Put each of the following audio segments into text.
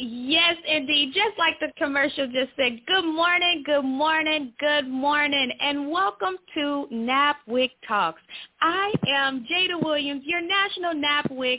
Yes, indeed. Just like the commercial just said, good morning, good morning, good morning, and welcome to NABWIC Talks. I am Jada Williams, your National NABWIC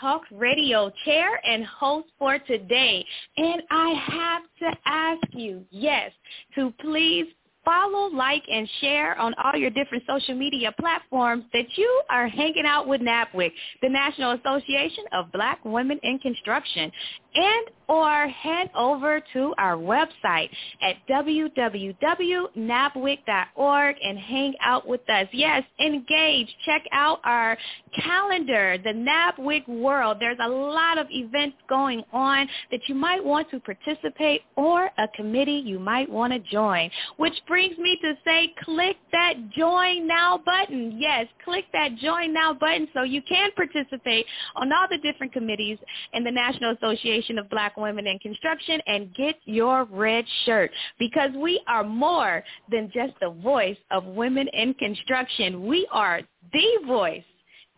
Talks Radio Chair and host for today. And I have to ask you, yes, to please follow, like, and share on all your different social media platforms that you are hanging out with NABWIC, the National Association of Black Women in Construction and or head over to our website at www.nabwic.org and hang out with us. Yes, engage. Check out our calendar, the NABWIC World. There's a lot of events going on that you might want to participate or a committee you might want to join, which brings me to say click that join now button. Yes, click that join now button so you can participate on all the different committees in the National Association of Black Women in Construction and get your red shirt because we are more than just the voice of women in construction. We are the voice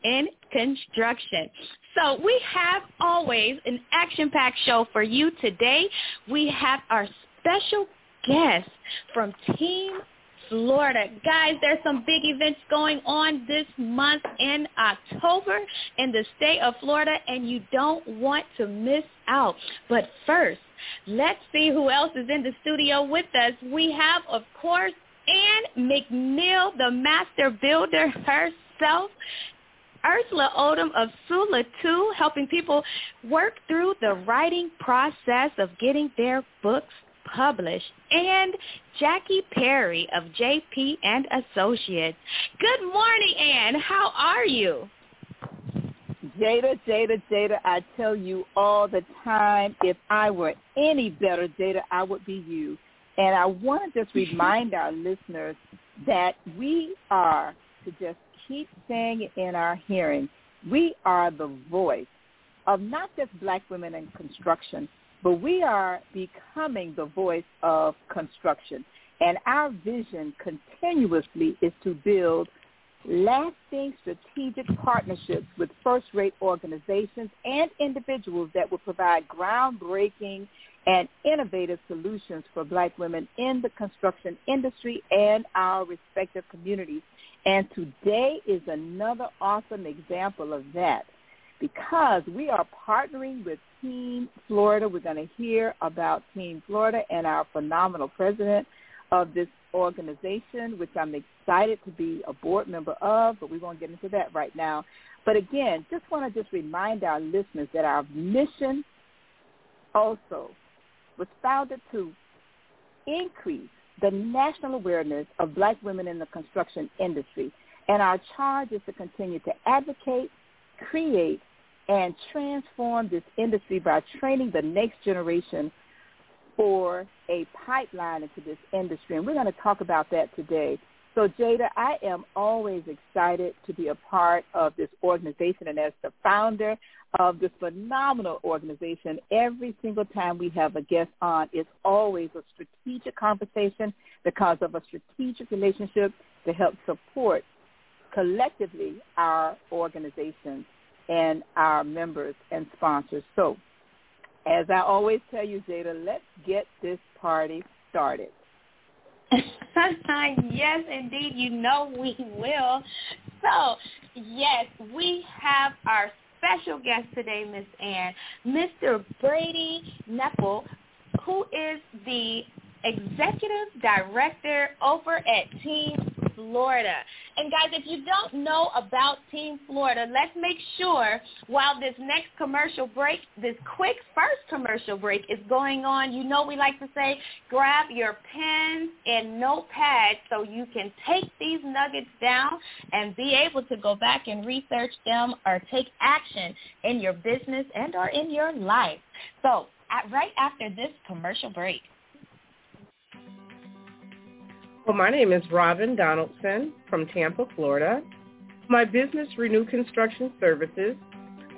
in construction. So we have always an action-packed show for you today. We have our special guest from Team Florida. Guys, there's some big events going on this month in October in the state of Florida, and you don't want to miss out. But first, let's see who else is in the studio with us. We have, of course, Ann McNeil, the master builder herself. Ersula Odom of Sula 2, helping people work through the writing process of getting their books published, and Jackie Perry of JP and Associates. Good morning, Ann. How are you? Jada, Jada, Jada, I tell you all the time, if I were any better, Jada, I would be you. And I want to just remind our listeners that we are, to just keep saying it in our hearing, we are the voice of not just black women in construction, but we are becoming the voice of construction. And our vision continuously is to build lasting strategic partnerships with first-rate organizations and individuals that will provide groundbreaking and innovative solutions for black women in the construction industry and our respective communities. And today is another awesome example of that because we are partnering with Team Florida. We're going to hear about Team Florida and our phenomenal president of this organization, which I'm excited to be a board member of, but we won't get into that right now. But again, just want to just remind our listeners that our mission also was founded to increase the national awareness of black women in the construction industry. And our charge is to continue to advocate, create, and transform this industry by training the next generation for a pipeline into this industry. And we're going to talk about that today. So Jada, I am always excited to be a part of this organization and as the founder of this phenomenal organization, every single time we have a guest on, it's always a strategic conversation because of a strategic relationship to help support collectively our organizations and our members and sponsors. So as I always tell you, Jada, let's get this party started. yes, indeed. You know we will. So, yes, we have our special guest today, Miss Ann, Mr. Brady Nepple, who is the executive director over at Team Florida. And guys, if you don't know about Team Florida, let's make sure while this next commercial break, this quick first commercial break is going on, you know we like to say, grab your pens and notepads so you can take these nuggets down and be able to go back and research them or take action in your business and or in your life. So at, right after this commercial break. Well, my name is Robin Donaldson from Tampa, Florida. My business, Renew Construction Services,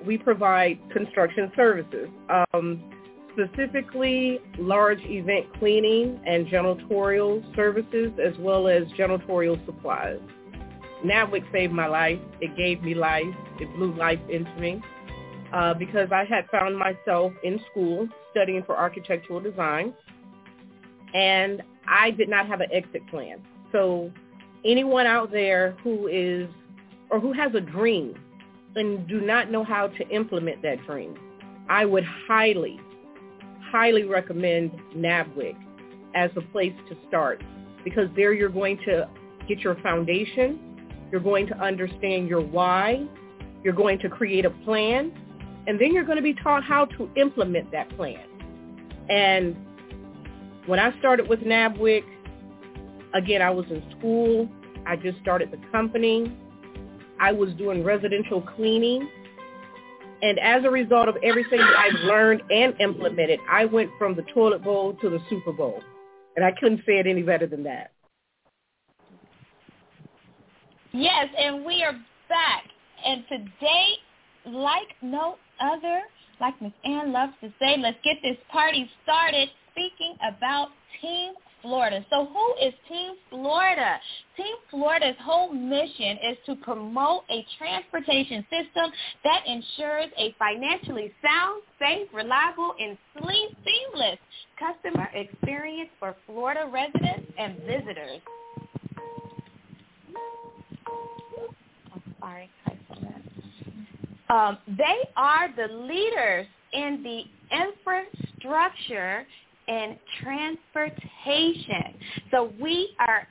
we provide construction services, um, specifically large event cleaning and janitorial services, as well as janitorial supplies. NABWIC saved my life. It gave me life. It blew life into me uh, because I had found myself in school studying for architectural design. And I did not have an exit plan. So anyone out there who is or who has a dream and do not know how to implement that dream, I would highly, highly recommend NABWIC as a place to start because there you're going to get your foundation, you're going to understand your why, you're going to create a plan, and then you're going to be taught how to implement that plan. And when I started with NABWIC, again, I was in school. I just started the company. I was doing residential cleaning. And as a result of everything that I've learned and implemented, I went from the toilet bowl to the Super Bowl. And I couldn't say it any better than that. Yes, and we are back. And today, like no other, like Miss Ann loves to say, let's get this party started speaking about Team Florida. So who is Team Florida? Team Florida's whole mission is to promote a transportation system that ensures a financially sound, safe, reliable, and seamless customer experience for Florida residents and visitors. Oh, sorry. Um, they are the leaders in the infrastructure and transportation. So we are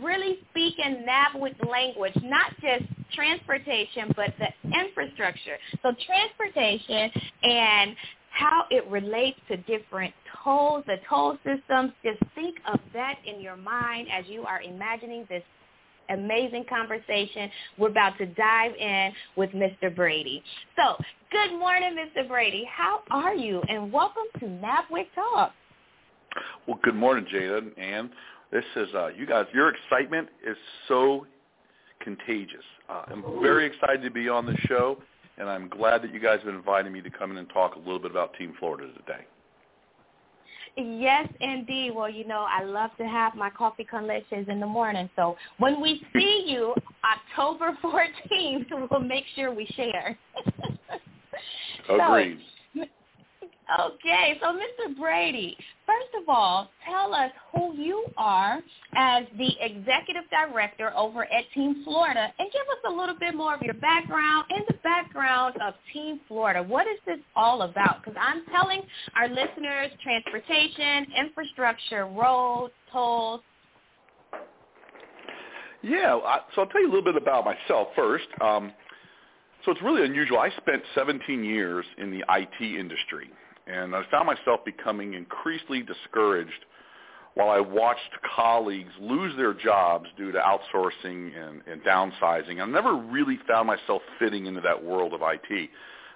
really speaking NABWIC language, not just transportation, but the infrastructure. So transportation and how it relates to different tolls, the toll systems, just think of that in your mind as you are imagining this amazing conversation. We're about to dive in with Mr. Brady. So, good morning, Mr. Brady. How are you? And welcome to NABWIC Talk. Well, good morning, Jada. And this is, uh, you guys, your excitement is so contagious. Uh, I'm very excited to be on the show, and I'm glad that you guys have invited me to come in and talk a little bit about Team Florida today. Yes, indeed. Well, you know, I love to have my coffee con leches in the morning. So when we see you October 14th, we'll make sure we share. Agreed. So, Okay, so Mr. Brady, first of all, tell us who you are as the executive director over at Team Florida and give us a little bit more of your background and the background of Team Florida. What is this all about? Because I'm telling our listeners transportation, infrastructure, roads, tolls. Yeah, so I'll tell you a little bit about myself first. Um, so it's really unusual. I spent 17 years in the IT industry and I found myself becoming increasingly discouraged while I watched colleagues lose their jobs due to outsourcing and, and downsizing. I never really found myself fitting into that world of IT.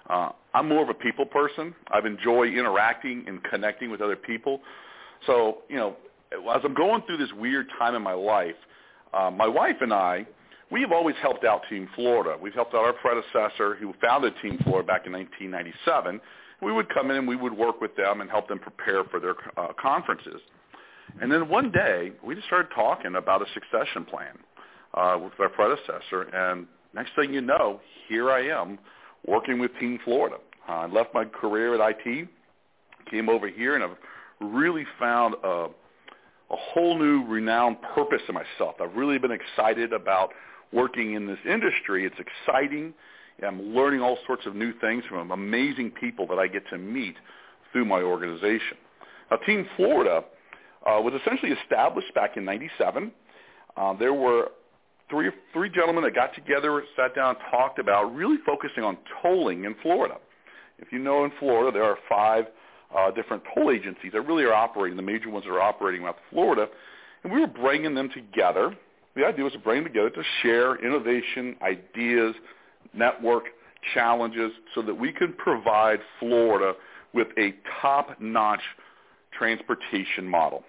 Uh, I'm more of a people person. I've enjoyed interacting and connecting with other people. So, you know, as I'm going through this weird time in my life, Uh, my wife and I, we have always helped out Team Florida. We've helped out our predecessor who founded Team Florida back in 1997. We would come in and we would work with them and help them prepare for their uh, conferences. And then one day, we just started talking about a succession plan uh, with our predecessor. And next thing you know, here I am working with Team Florida. Uh, I left my career at IT, came over here, and I've really found a, a whole new renowned purpose in myself. I've really been excited about working in this industry. It's exciting. I'm learning all sorts of new things from amazing people that I get to meet through my organization. Now, Team Florida uh, was essentially established back in 97. Uh, there were three, three gentlemen that got together, sat down, talked about really focusing on tolling in Florida. If you know in Florida, there are five uh, different toll agencies that really are operating, the major ones that are operating around Florida. And we were bringing them together. The idea was to bring them together to share innovation, ideas, network challenges so that we can provide Florida with a top-notch transportation model.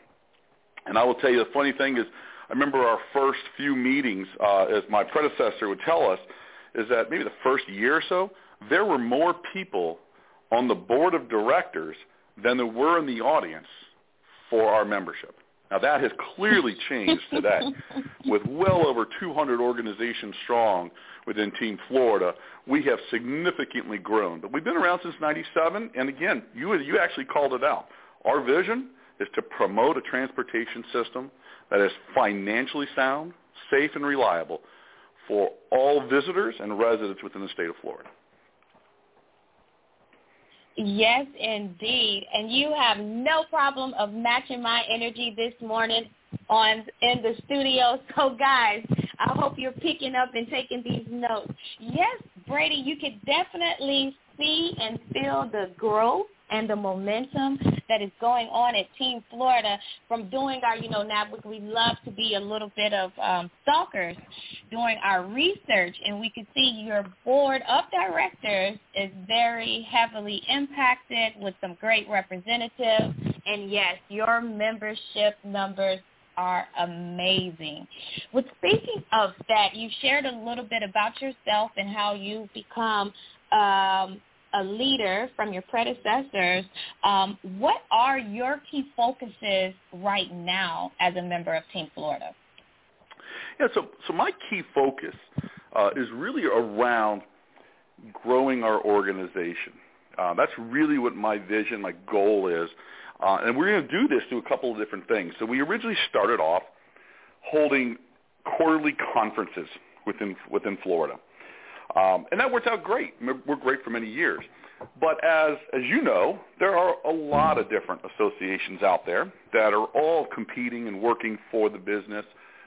And I will tell you the funny thing is I remember our first few meetings, uh, as my predecessor would tell us, is that maybe the first year or so, there were more people on the board of directors than there were in the audience for our membership. Now that has clearly changed today. With well over 200 organizations strong within Team Florida, we have significantly grown. But we've been around since 97, and again, you, you actually called it out. Our vision is to promote a transportation system that is financially sound, safe, and reliable for all visitors and residents within the state of Florida. Yes, indeed. And you have no problem of matching my energy this morning on in the studio. So guys, I hope you're picking up and taking these notes. Yes, Brady, you could definitely see and feel the growth and the momentum that is going on at Team Florida from doing our, you know, now we love to be a little bit of um, stalkers doing our research, and we could see your board of directors is very heavily impacted with some great representatives. And yes, your membership numbers are amazing. With speaking of that, you shared a little bit about yourself and how you've become um, a leader from your predecessors, um, what are your key focuses right now as a member of Team Florida? Yeah, so so my key focus uh, is really around growing our organization. Uh, that's really what my vision, my goal is, uh, and we're going to do this through a couple of different things. So we originally started off holding quarterly conferences within within Florida. Um, and that worked out great. We're great for many years. But as as you know, there are a lot of different associations out there that are all competing and working for the business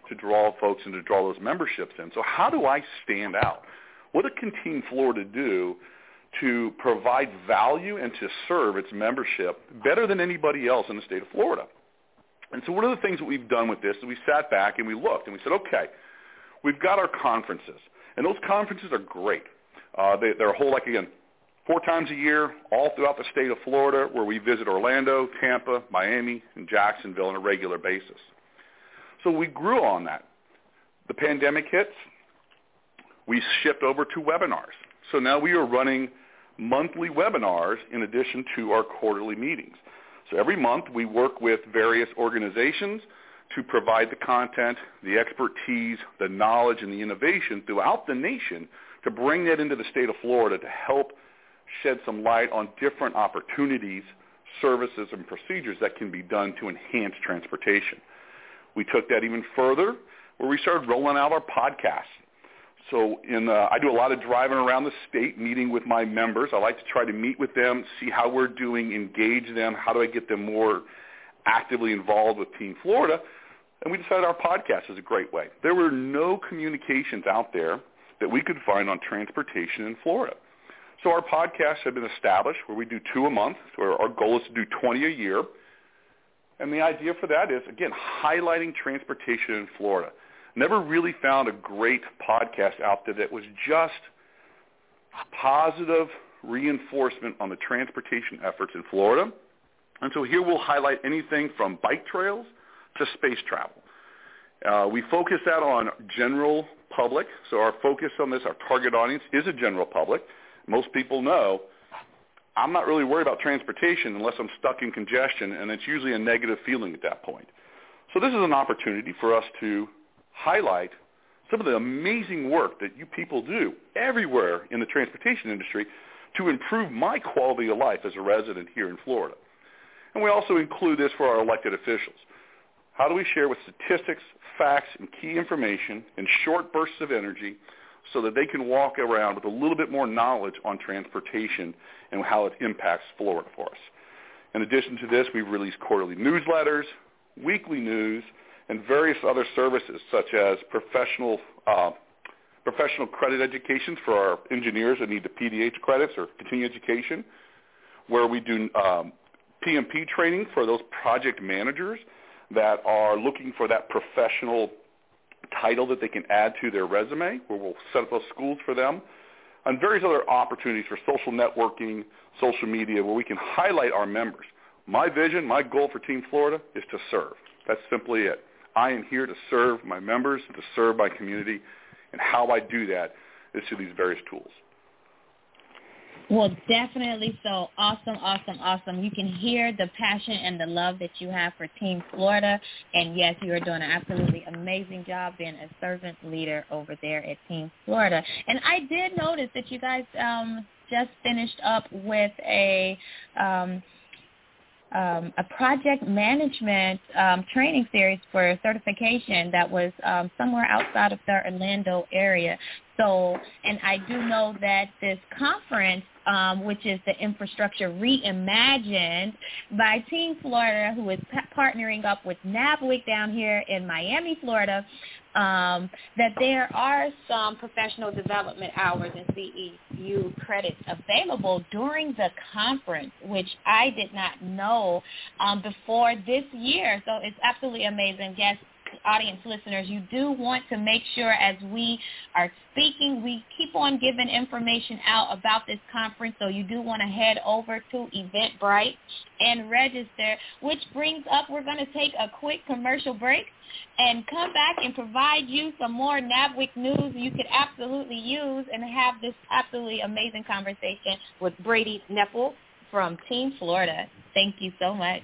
to draw folks and to draw those memberships in. So how do I stand out? What can Team Florida do to provide value and to serve its membership better than anybody else in the state of Florida? And so one of the things that we've done with this is we sat back and we looked and we said, okay, we've got our conferences. And those conferences are great. Uh, they, they're a whole, like, again, four times a year, all throughout the state of Florida, where we visit Orlando, Tampa, Miami, and Jacksonville on a regular basis. So we grew on that. The pandemic hits. We shift over to webinars. So now we are running monthly webinars in addition to our quarterly meetings. So every month we work with various organizations to provide the content, the expertise, the knowledge, and the innovation throughout the nation to bring that into the state of Florida to help shed some light on different opportunities, services, and procedures that can be done to enhance transportation. We took that even further where we started rolling out our podcasts. So in, uh, I do a lot of driving around the state, meeting with my members. I like to try to meet with them, see how we're doing, engage them. How do I get them more actively involved with Team Florida? And we decided our podcast is a great way. There were no communications out there that we could find on transportation in Florida. So our podcasts have been established where we do two a month. Where our goal is to do 20 a year. And the idea for that is, again, highlighting transportation in Florida. Never really found a great podcast out there that was just positive reinforcement on the transportation efforts in Florida. And so here we'll highlight anything from bike trails to space travel. Uh, we focus that on general public. So our focus on this, our target audience is a general public. Most people know I'm not really worried about transportation unless I'm stuck in congestion, and it's usually a negative feeling at that point. So this is an opportunity for us to highlight some of the amazing work that you people do everywhere in the transportation industry to improve my quality of life as a resident here in Florida. And we also include this for our elected officials. How do we share with statistics, facts, and key information in short bursts of energy so that they can walk around with a little bit more knowledge on transportation and how it impacts Florida for us. In addition to this, we've released quarterly newsletters, weekly news, and various other services such as professional uh, professional credit educations for our engineers that need the PDH credits or continuing education, where we do um, PMP training for those project managers that are looking for that professional title that they can add to their resume, where we'll set up those schools for them, and various other opportunities for social networking, social media, where we can highlight our members. My vision, my goal for Team Florida is to serve. That's simply it. I am here to serve my members, to serve my community, and how I do that is through these various tools. Well, definitely so. Awesome, awesome, awesome. You can hear the passion and the love that you have for Team Florida. And yes, you are doing an absolutely amazing job being a servant leader over there at Team Florida. And I did notice that you guys um, just finished up with a um, um, a project management um, training series for certification that was um, somewhere outside of the Orlando area. So, and I do know that this conference, um, which is the Infrastructure Reimagined by Team Florida, who is p- partnering up with NABWIC down here in Miami, Florida, um, that there are some professional development hours and CEU credits available during the conference, which I did not know um, before this year. So it's absolutely amazing. Yes, audience listeners, you do want to make sure as we are speaking, we keep on giving information out about this conference. So you do want to head over to Eventbrite and register, which brings up, we're going to take a quick commercial break and come back and provide you some more NABWIC news you could absolutely use and have this absolutely amazing conversation with Brady Nepple from Team Florida. Thank you so much.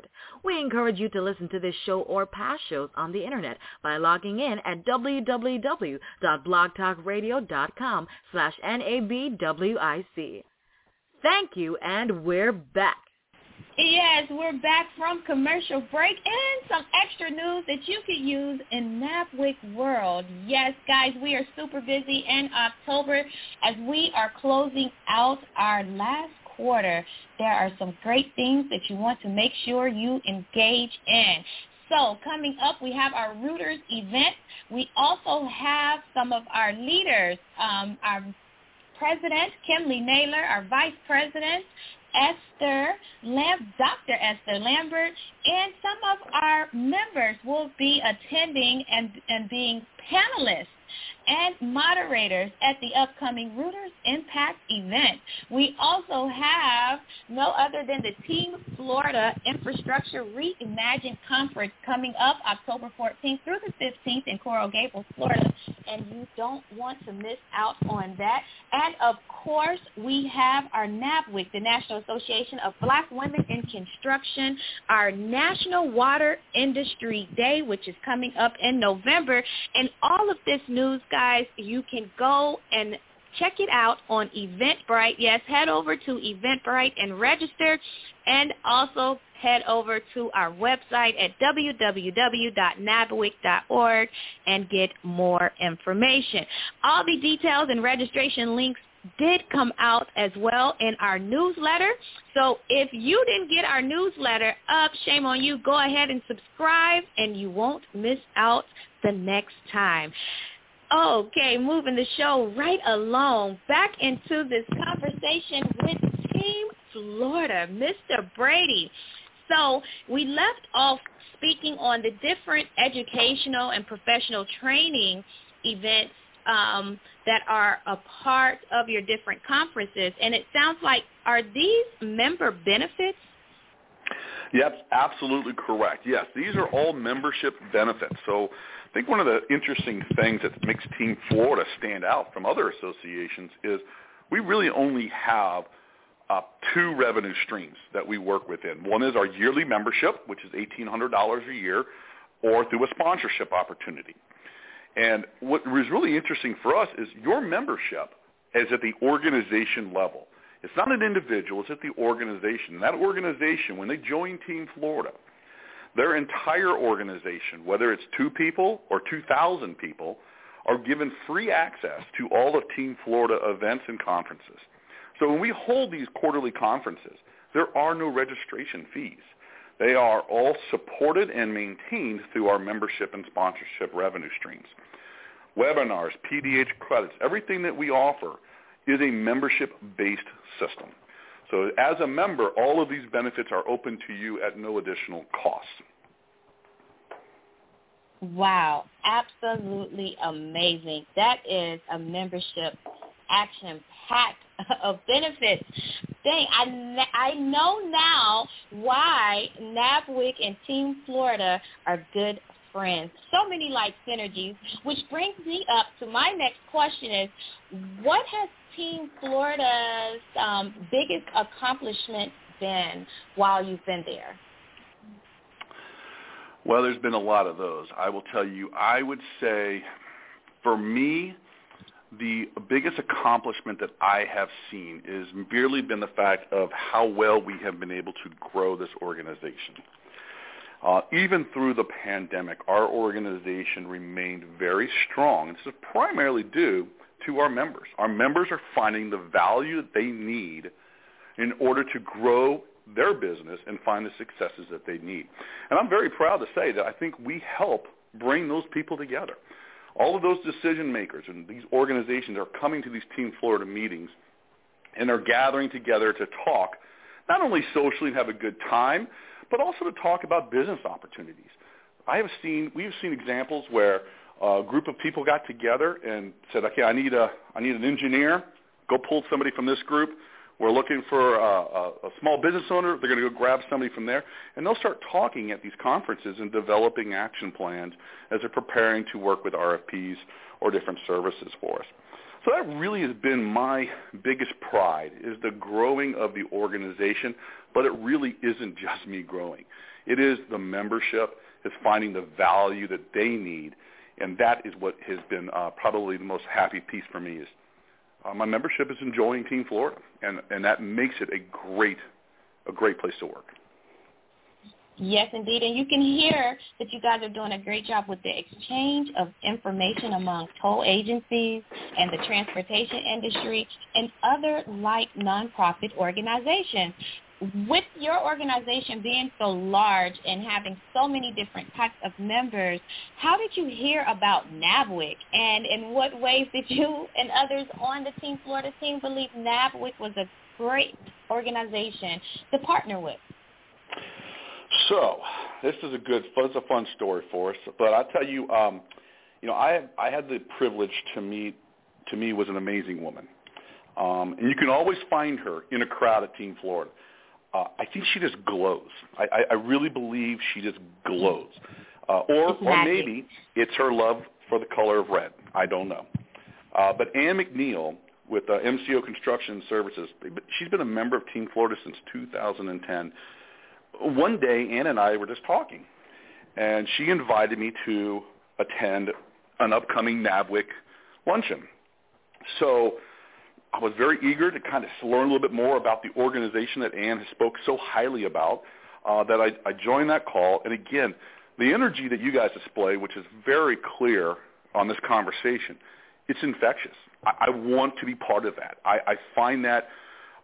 We encourage you to listen to this show or past shows on the internet by logging in at www.blogtalkradio.com slash NABWIC. Thank you, and we're back. Yes, we're back from commercial break and some extra news that you could use in NABWIC world. Yes, guys, we are super busy in October as we are closing out our last quarter. There are some great things that you want to make sure you engage in. So coming up, we have our Reuters event. We also have some of our leaders, um, our president, Kimley Naylor, our vice president, Esther Lam- Dr. Esther Lambert, and some of our members will be attending and, and being panelists and moderators at the upcoming Reuters Impact event. We also have no other than the Team Florida Infrastructure Reimagined Conference coming up October 14th through the 15th in Coral Gables, Florida, and you don't want to miss out on that. And of course, we have our NABWIC, the National Association of Black Women in Construction, our National Water Industry Day, which is coming up in November, and all of this news guys, you can go and check it out on Eventbrite. Yes, head over to Eventbrite and register and also head over to our website at www.nabwic.org and get more information. All the details and registration links did come out as well in our newsletter. So if you didn't get our newsletter up, shame on you. Go ahead and subscribe and you won't miss out the next time. Okay, moving the show right along back into this conversation with Team Florida, Mr. Brady. So we left off speaking on the different educational and professional training events um, that are a part of your different conferences. And it sounds like, are these member benefits? Yep, absolutely correct. Yes, these are all membership benefits. So I think one of the interesting things that makes Team Florida stand out from other associations is we really only have – uh, two revenue streams that we work within. One is our yearly membership, which is $1,800 a year, or through a sponsorship opportunity. And what was really interesting for us is your membership is at the organization level. It's not an individual, it's at the organization. That organization, when they join Team Florida, their entire organization, whether it's two people or 2,000 people, are given free access to all of Team Florida events and conferences. So when we hold these quarterly conferences, there are no registration fees. They are all supported and maintained through our membership and sponsorship revenue streams. Webinars, PDH credits, everything that we offer is a membership-based system. So as a member, all of these benefits are open to you at no additional cost. Wow, absolutely amazing. That is a membership action-packed of benefits. Dang, I, I know now why NABWIC and Team Florida are good friends. So many like synergies, which brings me up to my next question is, what has Team Florida's um, biggest accomplishment been while you've been there? Well, there's been a lot of those. I will tell you, I would say for me, the biggest accomplishment that I have seen is merely been the fact of how well we have been able to grow this organization. Uh, even through the pandemic, our organization remained very strong. This is primarily due to our members. Our members are finding the value that they need in order to grow their business and find the successes that they need. And I'm very proud to say that I think we help bring those people together. All of those decision makers and these organizations are coming to these Team Florida meetings and are gathering together to talk, not only socially and have a good time, but also to talk about business opportunities. I have seen, we have seen examples where a group of people got together and said, okay, I need a, I need an engineer. Go pull somebody from this group. We're looking for a, a, a small business owner. They're going to go grab somebody from there. And they'll start talking at these conferences and developing action plans as they're preparing to work with RFPs or different services for us. So that really has been my biggest pride is the growing of the organization, but it really isn't just me growing. It is the membership, is finding the value that they need, and that is what has been uh, probably the most happy piece for me is uh, my membership is enjoying Team Florida, and and that makes it a great a great place to work. Yes, indeed. And you can hear that you guys are doing a great job with the exchange of information among toll agencies and the transportation industry and other like nonprofit organizations with your organization being so large and having so many different types of members, how did you hear about NABWIC? And in what ways did you and others on the Team Florida team believe NABWIC was a great organization to partner with? So this is a good, it's a fun story for us. But I'll tell you, um, you know, I I had the privilege to meet. To me, was an amazing woman, um, and you can always find her in a crowd at Team Florida uh, I think she just glows. I, I, I really believe she just glows. Uh, or, or maybe it's her love for the color of red. I don't know. Uh, but Ann McNeil with uh, MCO Construction Services, she's been a member of Team Florida since 2010. One day, Ann and I were just talking, and she invited me to attend an upcoming NABWIC luncheon. So I was very eager to kind of learn a little bit more about the organization that Ann has spoke so highly about. Uh, that I, I joined that call, and again, the energy that you guys display, which is very clear on this conversation, it's infectious. I, I want to be part of that. I, I find that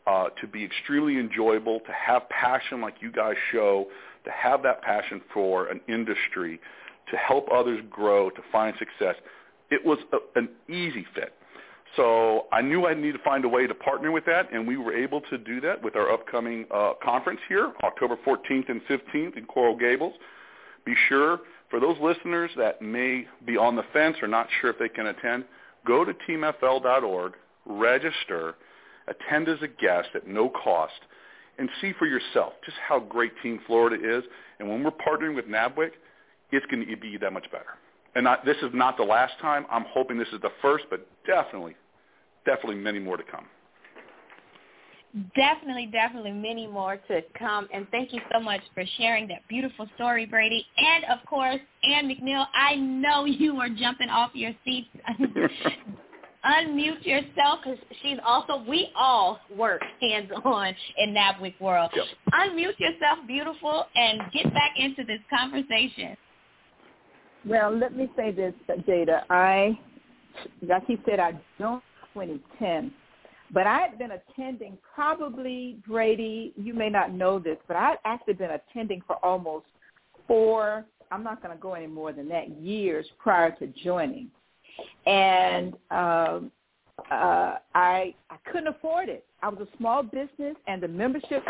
uh, to be extremely enjoyable, to have passion like you guys show, to have that passion for an industry, to help others grow, to find success. It was a, an easy fit. So I knew I needed to find a way to partner with that, and we were able to do that with our upcoming uh, conference here, October 14th and 15th in Coral Gables. Be sure, for those listeners that may be on the fence or not sure if they can attend, go to teamfl.org, register, attend as a guest at no cost, and see for yourself just how great Team Florida is. And when we're partnering with NABWIC, it's going to be that much better. And not, this is not the last time. I'm hoping this is the first, but definitely, definitely many more to come. Definitely, definitely many more to come. And thank you so much for sharing that beautiful story, Brady. And of course, Ann McNeil, I know you are jumping off your seats. Unmute yourself because she's also, we all work hands-on in NABWIC world. Yep. Unmute yourself, beautiful, and get back into this conversation. Well, let me say this, Jada. I, like you said, I don't 2010, but I had been attending probably, Brady, you may not know this, but I had actually been attending for almost four, I'm not going to go any more than that, years prior to joining. And um, uh, I, I couldn't afford it. I was a small business, and the membership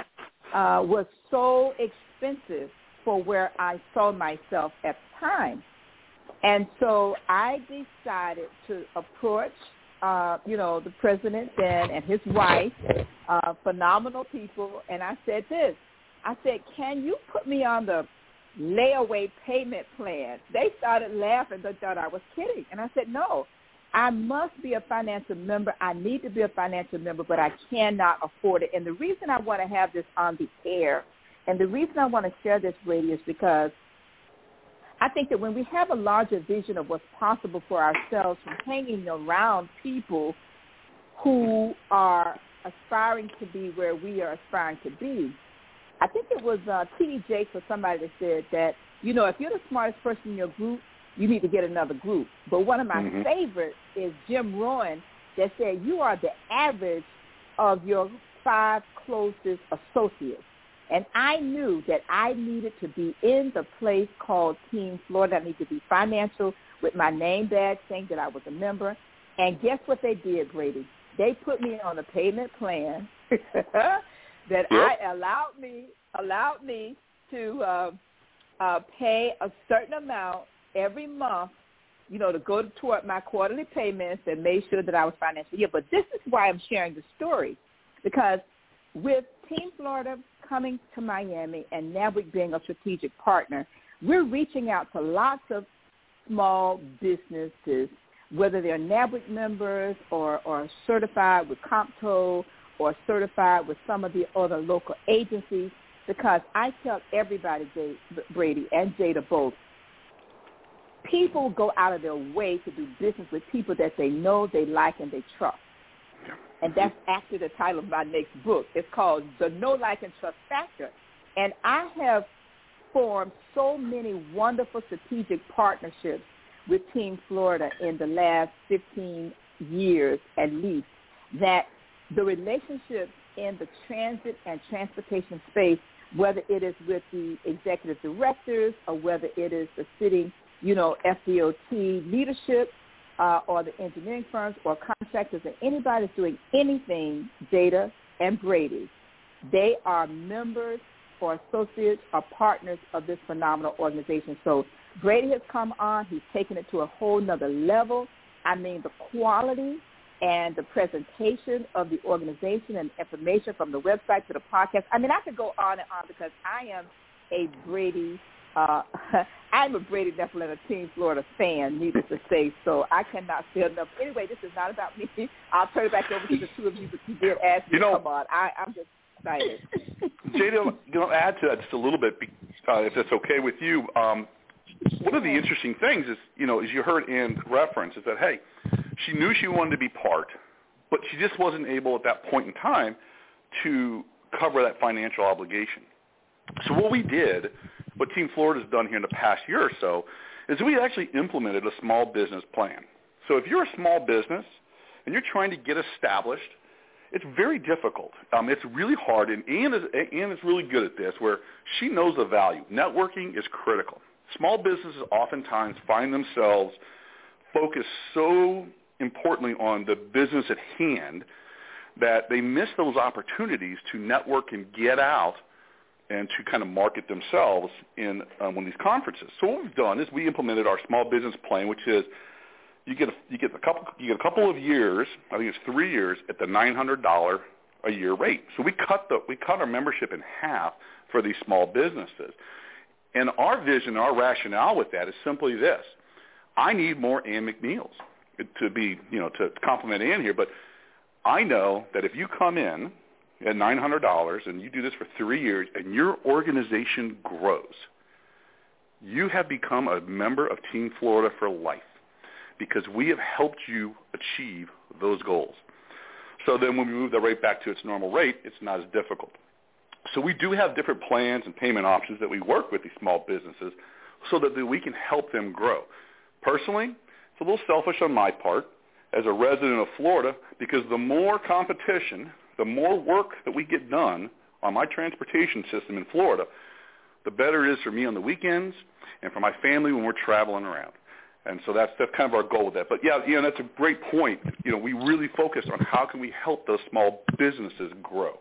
uh, was so expensive for where I saw myself at the time. And so I decided to approach, uh, you know, the president then and his wife, uh, phenomenal people, and I said this. I said, can you put me on the layaway payment plan? They started laughing. They thought I was kidding. And I said, no, I must be a financial member. I need to be a financial member, but I cannot afford it. And the reason I want to have this on the air and the reason I want to share this, Brady, is because – I think that when we have a larger vision of what's possible for ourselves from hanging around people who are aspiring to be where we are aspiring to be, I think it was uh, T.D. Jakes or somebody that said that, you know, if you're the smartest person in your group, you need to get another group. But one of my mm-hmm. favorites is Jim Rohn that said you are the average of your five closest associates. And I knew that I needed to be in the place called Team Florida. I needed to be financial with my name badge saying that I was a member. And guess what they did, Brady? They put me on a payment plan that yep. I allowed me allowed me to uh, uh, pay a certain amount every month, you know, to go toward my quarterly payments and made sure that I was financially. Yeah, but this is why I'm sharing the story because with Team Florida coming to Miami and NABWIC being a strategic partner, we're reaching out to lots of small businesses, whether they're NABWIC members or, or certified with CompTO or certified with some of the other local agencies, because I tell everybody, Brady and Jada both, people go out of their way to do business with people that they know, they like, and they trust and that's actually the title of my next book. It's called The Know Like, and Trust Factor. And I have formed so many wonderful strategic partnerships with Team Florida in the last 15 years at least that the relationships in the transit and transportation space, whether it is with the executive directors or whether it is the sitting, you know, FDOT leadership uh, or the engineering firms or or anybody that's doing anything, Jada and Brady, they are members or associates or partners of this phenomenal organization. So Brady has come on. He's taken it to a whole nother level. I mean, the quality and the presentation of the organization and information from the website to the podcast. I mean, I could go on and on because I am a Brady uh, I'm a Brady Nephilim a Team Florida fan, needless to say, so I cannot say enough. Anyway, this is not about me. I'll turn it back over to the two of you, but you did ask me you know, to come on. I, I'm just excited. You know, add to that just a little bit, uh, if that's okay with you. Um, one of the interesting things is, you know, as you heard in reference, is that, hey, she knew she wanted to be part, but she just wasn't able at that point in time to cover that financial obligation. So what we did, what Team Florida has done here in the past year or so, is we actually implemented a small business plan. So if you're a small business and you're trying to get established, it's very difficult. Um, it's really hard, and Ann is, Ann is really good at this, where she knows the value. Networking is critical. Small businesses oftentimes find themselves focused so importantly on the business at hand that they miss those opportunities to network and get out and to kind of market themselves in um, one of these conferences. So what we've done is we implemented our small business plan, which is you get a, you get a couple you get a couple of years, I think it's three years at the nine hundred dollar a year rate. So we cut the we cut our membership in half for these small businesses. And our vision, our rationale with that is simply this. I need more Ann McNeils to be, you know, to compliment Ann here, but I know that if you come in at $900 and you do this for three years and your organization grows, you have become a member of Team Florida for life because we have helped you achieve those goals. So then when we move the rate back to its normal rate, it's not as difficult. So we do have different plans and payment options that we work with these small businesses so that we can help them grow. Personally, it's a little selfish on my part as a resident of Florida because the more competition, the more work that we get done on my transportation system in Florida, the better it is for me on the weekends and for my family when we're traveling around. And so that's that's kind of our goal with that. But yeah, you know, that's a great point. You know, we really focus on how can we help those small businesses grow.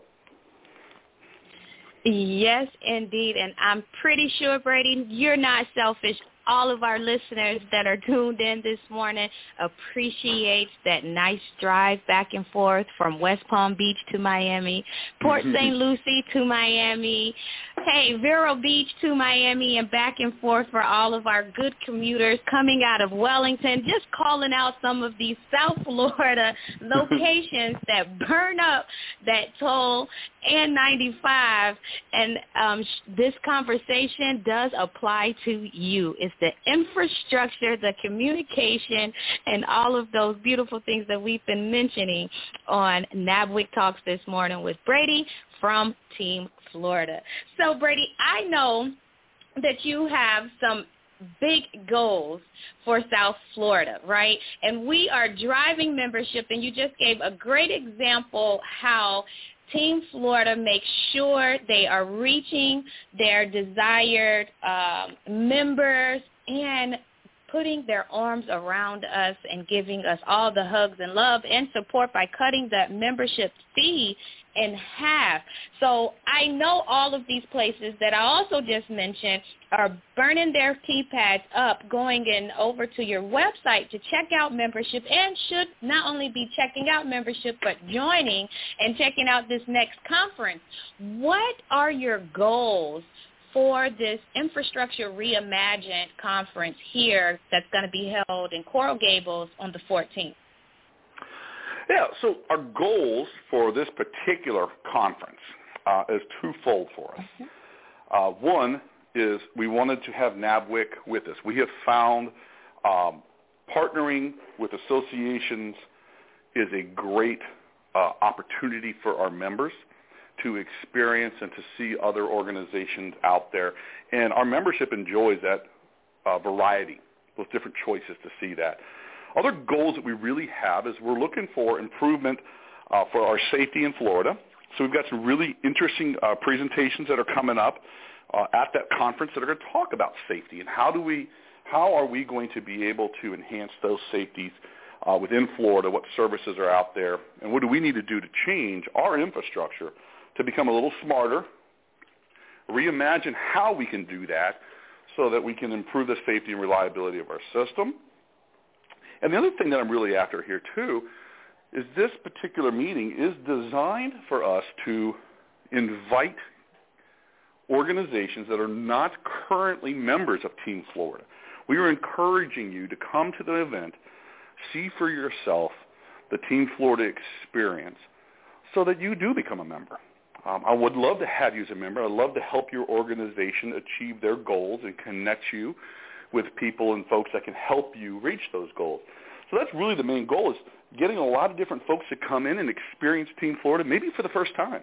Yes, indeed. And I'm pretty sure, Brady, you're not selfish all of our listeners that are tuned in this morning appreciates that nice drive back and forth from West Palm Beach to Miami, Port St. Lucie to Miami, hey, Vero Beach to Miami and back and forth for all of our good commuters coming out of Wellington, just calling out some of these South Florida locations that burn up that toll and 95. And um, this conversation does apply to you. It's the infrastructure, the communication, and all of those beautiful things that we've been mentioning on NABWIC Talks this morning with Brady from Team Florida. So Brady, I know that you have some big goals for South Florida, right? And we are driving membership, and you just gave a great example how Team Florida makes sure they are reaching their desired um, members and putting their arms around us and giving us all the hugs and love and support by cutting that membership fee in half. So I know all of these places that I also just mentioned are burning their keypads up, going in over to your website to check out membership and should not only be checking out membership but joining and checking out this next conference. What are your goals for this Infrastructure Reimagined conference here that's going to be held in Coral Gables on the 14th? Yeah, so our goals for this particular conference uh, is twofold for us. Mm-hmm. Uh, one is we wanted to have NABWIC with us. We have found um, partnering with associations is a great uh, opportunity for our members to experience and to see other organizations out there. And our membership enjoys that uh, variety, those different choices to see that. Other goals that we really have is we're looking for improvement uh, for our safety in Florida. So we've got some really interesting uh, presentations that are coming up uh, at that conference that are going to talk about safety and how do we, how are we going to be able to enhance those safeties uh, within Florida, what services are out there, and what do we need to do to change our infrastructure to become a little smarter, reimagine how we can do that so that we can improve the safety and reliability of our system. And the other thing that I'm really after here too is this particular meeting is designed for us to invite organizations that are not currently members of Team Florida. We are encouraging you to come to the event, see for yourself the Team Florida experience so that you do become a member. Um, I would love to have you as a member. I'd love to help your organization achieve their goals and connect you with people and folks that can help you reach those goals. So that's really the main goal is getting a lot of different folks to come in and experience Team Florida, maybe for the first time.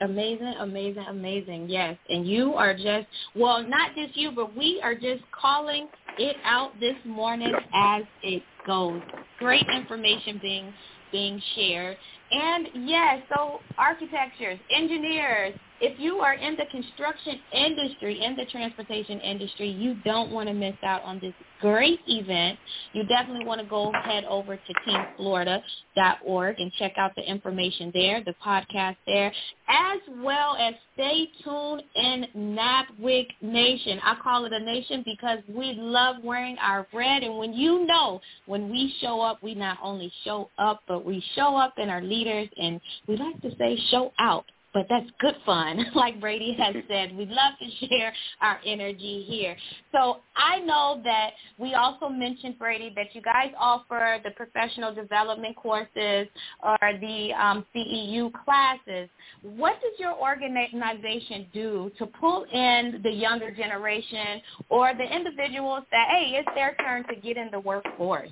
Amazing, amazing, amazing. Yes. And you are just, well, not just you, but we are just calling it out this morning as it goes. Great information being being shared. And yes, so architectures, engineers, if you are in the construction industry, in the transportation industry, you don't want to miss out on this great event. You definitely want to go head over to teamflorida.org and check out the information there, the podcast there, as well as stay tuned in NABWIC Nation. I call it a nation because we love wearing our red. And when you know, when we show up, we not only show up, but we show up in our leaders, and we like to say show out but that's good fun. Like Brady has said, we love to share our energy here. So I know that we also mentioned, Brady, that you guys offer the professional development courses or the um, CEU classes. What does your organization do to pull in the younger generation or the individuals that, hey, it's their turn to get in the workforce?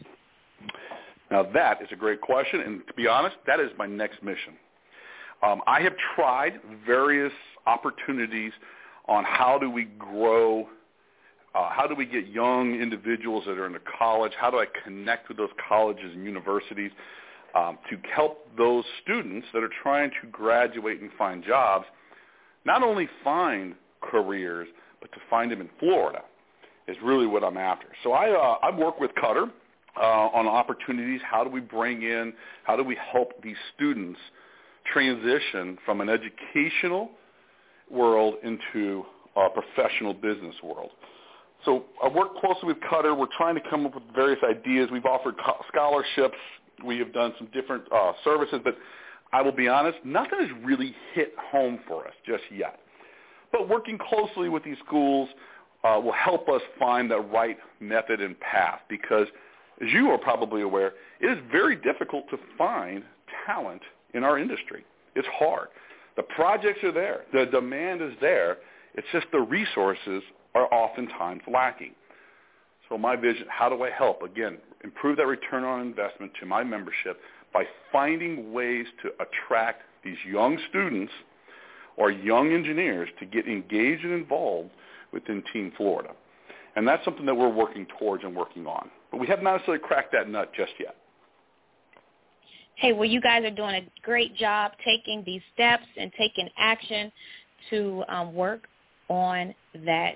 Now that is a great question, and to be honest, that is my next mission. Um, I have tried various opportunities on how do we grow, uh, how do we get young individuals that are in the college, how do I connect with those colleges and universities um, to help those students that are trying to graduate and find jobs, not only find careers, but to find them in Florida is really what I'm after. So I, uh, I work with CUTR uh, on opportunities. How do we bring in, how do we help these students – transition from an educational world into a professional business world. So I work closely with CUTR. We're trying to come up with various ideas. We've offered scholarships. We have done some different uh, services, but I will be honest, nothing has really hit home for us just yet. But working closely with these schools uh, will help us find the right method and path because, as you are probably aware, it is very difficult to find talent in our industry. It's hard. The projects are there. The demand is there. It's just the resources are oftentimes lacking. So my vision, how do I help? Again, improve that return on investment to my membership by finding ways to attract these young students or young engineers to get engaged and involved within Team Florida. And that's something that we're working towards and working on. But we have not necessarily cracked that nut just yet hey, well, you guys are doing a great job taking these steps and taking action to um, work on that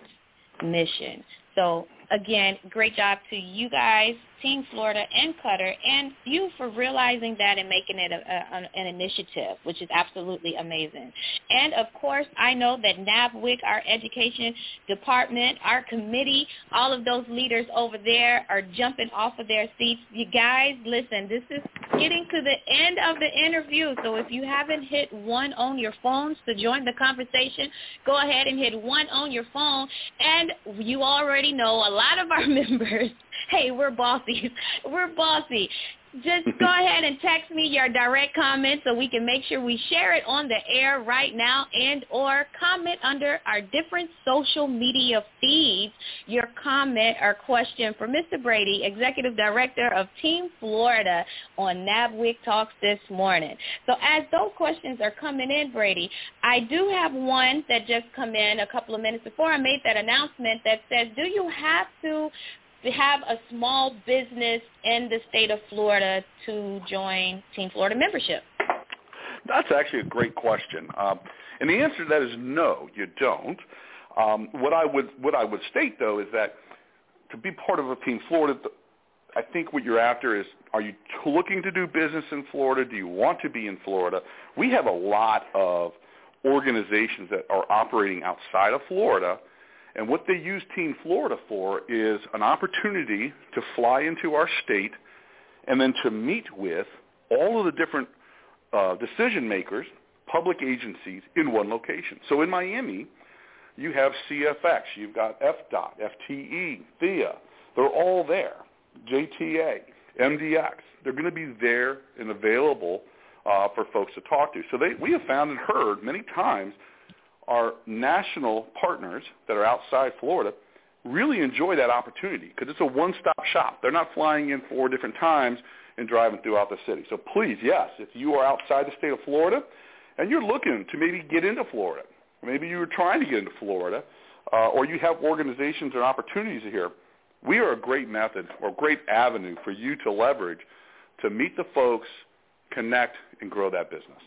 mission. So again, great job to you guys, Team Florida and CUTR, and you for realizing that and making it a, a, an initiative, which is absolutely amazing. And of course, I know that NABWIC, our education department, our committee, all of those leaders over there are jumping off of their seats. You guys, listen, this is getting to the end of the interview. So if you haven't hit one on your phones to join the conversation, go ahead and hit one on your phone. And you already know a lot of our members, hey, we're bossy. We're bossy just go ahead and text me your direct comment so we can make sure we share it on the air right now and or comment under our different social media feeds your comment or question for Mr. Brady, Executive Director of Team Florida on NABWIC Talks this morning. So as those questions are coming in, Brady, I do have one that just come in a couple of minutes before I made that announcement that says, do you have to to have a small business in the state of Florida to join Team Florida membership? That's actually a great question, um, and the answer to that is no, you don't. Um, what I would what I would state though is that to be part of a Team Florida, I think what you're after is are you looking to do business in Florida? Do you want to be in Florida? We have a lot of organizations that are operating outside of Florida and what they use Team Florida for is an opportunity to fly into our state and then to meet with all of the different uh, decision makers, public agencies in one location. So in Miami, you have CFX, you've got FDOT, FTE, THEA. They're all there. JTA, MDX. They're going to be there and available uh, for folks to talk to. So they, we have found and heard many times our national partners that are outside Florida really enjoy that opportunity because it's a one-stop shop. They're not flying in four different times and driving throughout the city. So please, yes, if you are outside the state of Florida and you're looking to maybe get into Florida, maybe you were trying to get into Florida, uh, or you have organizations and opportunities here, we are a great method or great avenue for you to leverage to meet the folks, connect, and grow that business.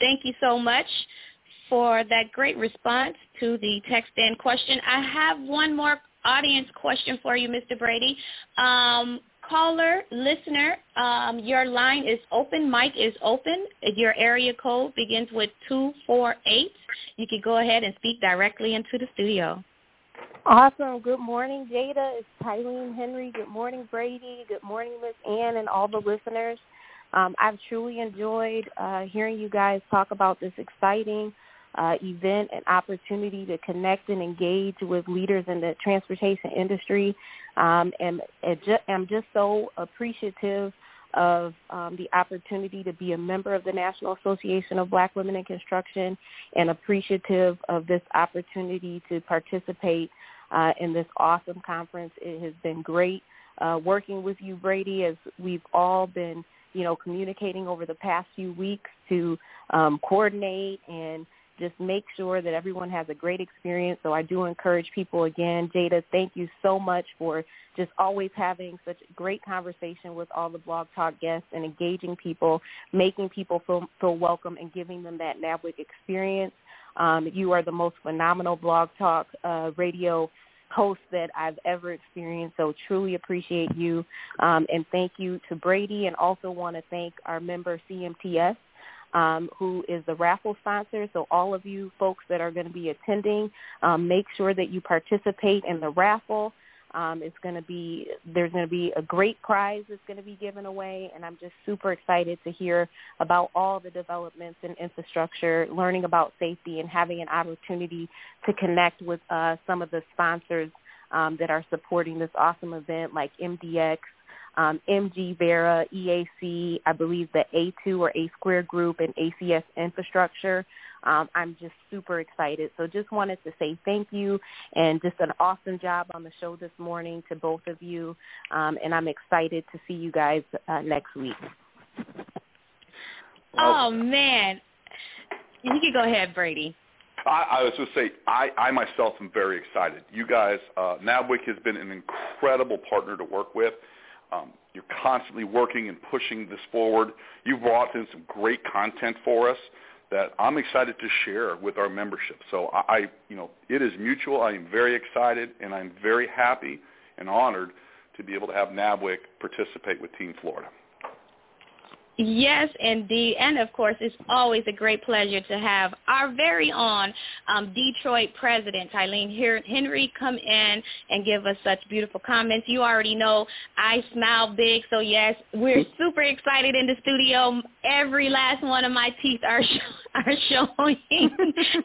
Thank you so much for that great response to the text in question. I have one more audience question for you, Mr. Brady. Um, caller, listener, um, your line is open. Mic is open. Your area code begins with 248. You can go ahead and speak directly into the studio. Awesome. Good morning, Jada. It's Tylene Henry. Good morning, Brady. Good morning, Miss Ann, and all the listeners. Um, I've truly enjoyed uh, hearing you guys talk about this exciting uh, event and opportunity to connect and engage with leaders in the transportation industry. Um, and I'm just so appreciative of um, the opportunity to be a member of the National Association of Black Women in Construction and appreciative of this opportunity to participate uh, in this awesome conference. It has been great uh, working with you, Brady, as we've all been, you know, communicating over the past few weeks to um, coordinate and just make sure that everyone has a great experience. So I do encourage people again, Jada, thank you so much for just always having such great conversation with all the Blog Talk guests and engaging people, making people feel, feel welcome and giving them that NABWIC experience. Um, you are the most phenomenal Blog Talk uh, radio host that I've ever experienced. So truly appreciate you. Um, and thank you to Brady and also want to thank our member CMTS um, who is the raffle sponsor. So all of you folks that are going to be attending, um, make sure that you participate in the raffle. Um, it's going to be there's going to be a great prize that's going to be given away, and I'm just super excited to hear about all the developments in infrastructure, learning about safety, and having an opportunity to connect with uh, some of the sponsors um, that are supporting this awesome event, like MDX, um, MG Vera, EAC, I believe the A2 or A Square Group, and ACS Infrastructure. Um, I'm just super excited. So just wanted to say thank you and just an awesome job on the show this morning to both of you. Um, and I'm excited to see you guys uh, next week. Oh, man. You can go ahead, Brady. I, I was going to say, I, I myself am very excited. You guys, uh, NABWIC has been an incredible partner to work with. Um, you're constantly working and pushing this forward. You've brought in some great content for us that I'm excited to share with our membership. So I, I, you know, it is mutual. I am very excited and I'm very happy and honored to be able to have NABWIC participate with Team Florida. Yes, indeed. And of course, it's always a great pleasure to have our very own um, Detroit president, Tylene Henry, come in and give us such beautiful comments. You already know I smile big, so yes, we're super excited in the studio. Every last one of my teeth are, are showing,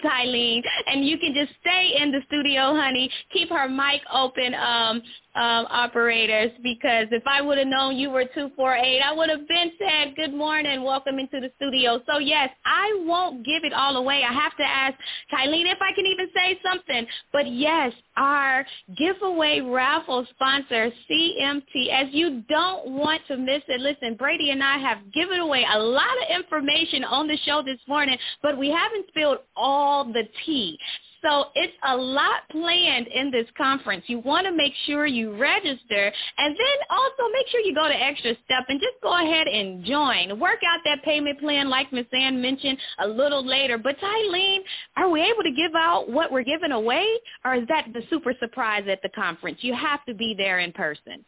Tylene. And you can just stay in the studio, honey. Keep her mic open. Um, um, operators because if I would have known you were 248, I would have been said good morning, welcome into the studio. So yes, I won't give it all away. I have to ask Tylene if I can even say something. But yes, our giveaway raffle sponsor, CMT, as you don't want to miss it. Listen, Brady and I have given away a lot of information on the show this morning, but we haven't spilled all the tea. So it's a lot planned in this conference. You want to make sure you register and then also make sure you go to Extra Step and just go ahead and join. Work out that payment plan like Ms. Ann mentioned a little later. But Tylene, are we able to give out what we're giving away or is that the super surprise at the conference? You have to be there in person.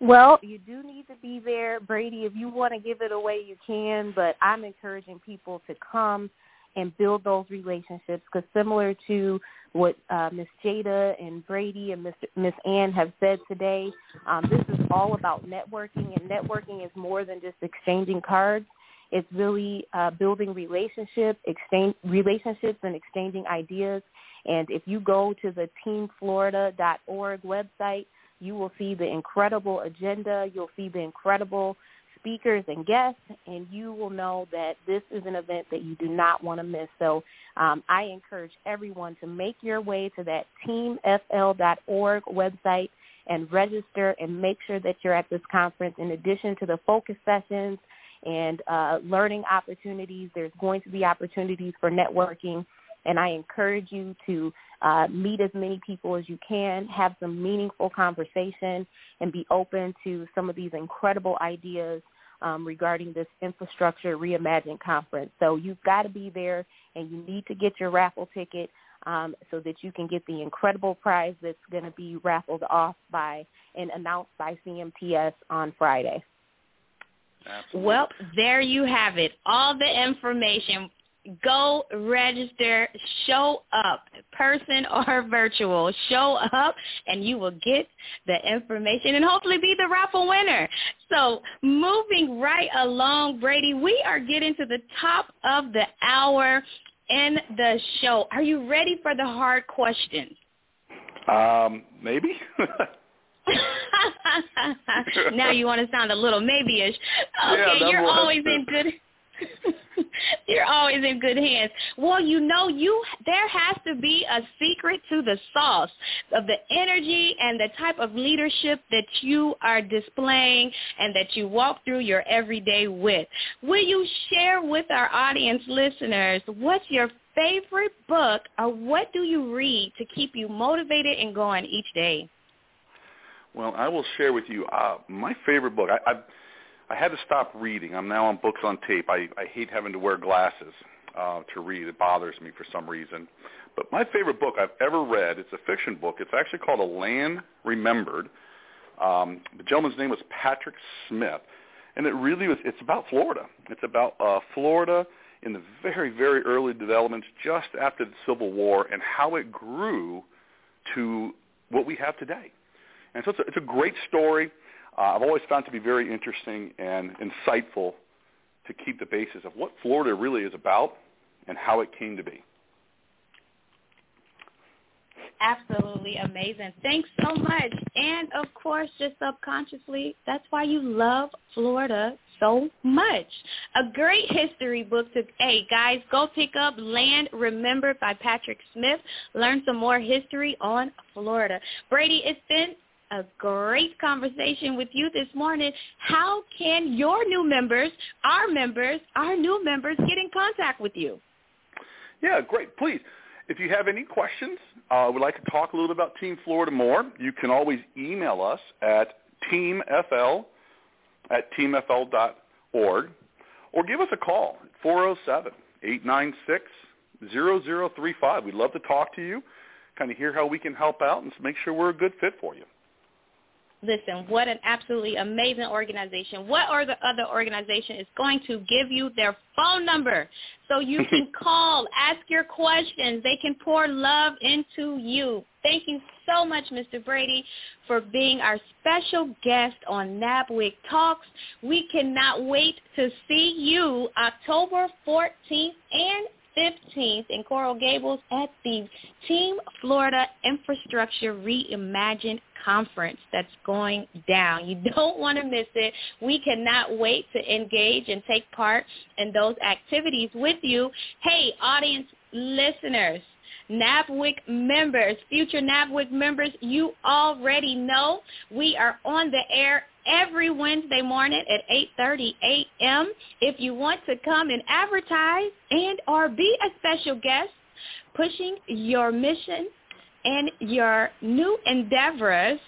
Well, you do need to be there, Brady. If you want to give it away, you can, but I'm encouraging people to come and build those relationships because similar to what uh, Miss Jada and Brady and Miss Ann have said today, um, this is all about networking, and networking is more than just exchanging cards. It's really uh, building relationships, exchange relationships, and exchanging ideas. And if you go to the teamflorida.org website, you will see the incredible agenda. You'll see the incredible speakers and guests, and you will know that this is an event that you do not want to miss. So um, I encourage everyone to make your way to that teamfl.org website and register and make sure that you're at this conference. In addition to the focus sessions and uh, learning opportunities, there's going to be opportunities for networking. And I encourage you to uh, meet as many people as you can, have some meaningful conversation, and be open to some of these incredible ideas um, regarding this infrastructure reimagined conference. So you've got to be there, and you need to get your raffle ticket um, so that you can get the incredible prize that's going to be raffled off by and announced by CMTS on Friday. Absolutely. Well, there you have it. All the information go register, show up, person or virtual, show up and you will get the information and hopefully be the raffle winner. So moving right along, Brady, we are getting to the top of the hour in the show. Are you ready for the hard questions? Um, maybe. now you want to sound a little maybe-ish. Okay, yeah, you're always in good You're always in good hands. Well, you know, you there has to be a secret to the sauce of the energy and the type of leadership that you are displaying and that you walk through your everyday with. Will you share with our audience listeners what's your favorite book or what do you read to keep you motivated and going each day? Well, I will share with you uh, my favorite book. I, I've I had to stop reading. I'm now on books on tape. I, I hate having to wear glasses uh, to read. It bothers me for some reason. But my favorite book I've ever read, it's a fiction book. It's actually called A Land Remembered. Um, the gentleman's name was Patrick Smith. And it really was, it's about Florida. It's about uh, Florida in the very, very early developments just after the Civil War and how it grew to what we have today. And so it's a, it's a great story uh, I've always found to be very interesting and insightful to keep the basis of what Florida really is about and how it came to be. Absolutely amazing. Thanks so much. And of course, just subconsciously, that's why you love Florida so much. A great history book to, hey guys, go pick up Land Remembered by Patrick Smith. Learn some more history on Florida. Brady, it's been a great conversation with you this morning. How can your new members, our members, our new members get in contact with you? Yeah, great. Please, if you have any questions, uh, would like to talk a little bit about Team Florida more, you can always email us at teamfl at teamfl.org or give us a call at 407-896-0035. We'd love to talk to you, kind of hear how we can help out and make sure we're a good fit for you listen, what an absolutely amazing organization. What are the other organization is going to give you their phone number so you can call, ask your questions. They can pour love into you. Thank you so much, Mr. Brady, for being our special guest on NABWIC Talks. We cannot wait to see you October 14th and 15th in Coral Gables at the Team Florida Infrastructure Reimagined Conference that's going down. You don't want to miss it. We cannot wait to engage and take part in those activities with you. Hey, audience listeners, NABWIC members, future NABWIC members, you already know we are on the air every Wednesday morning at 8.30 a.m. If you want to come and advertise and or be a special guest, pushing your mission and your new endeavors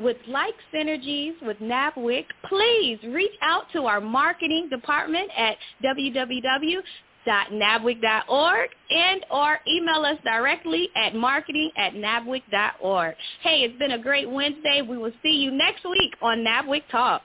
with like synergies with NABWIC, please reach out to our marketing department at www nabwic.org and or email us directly at marketing at nabwic.org. Hey, it's been a great Wednesday. We will see you next week on NABWIC Talks.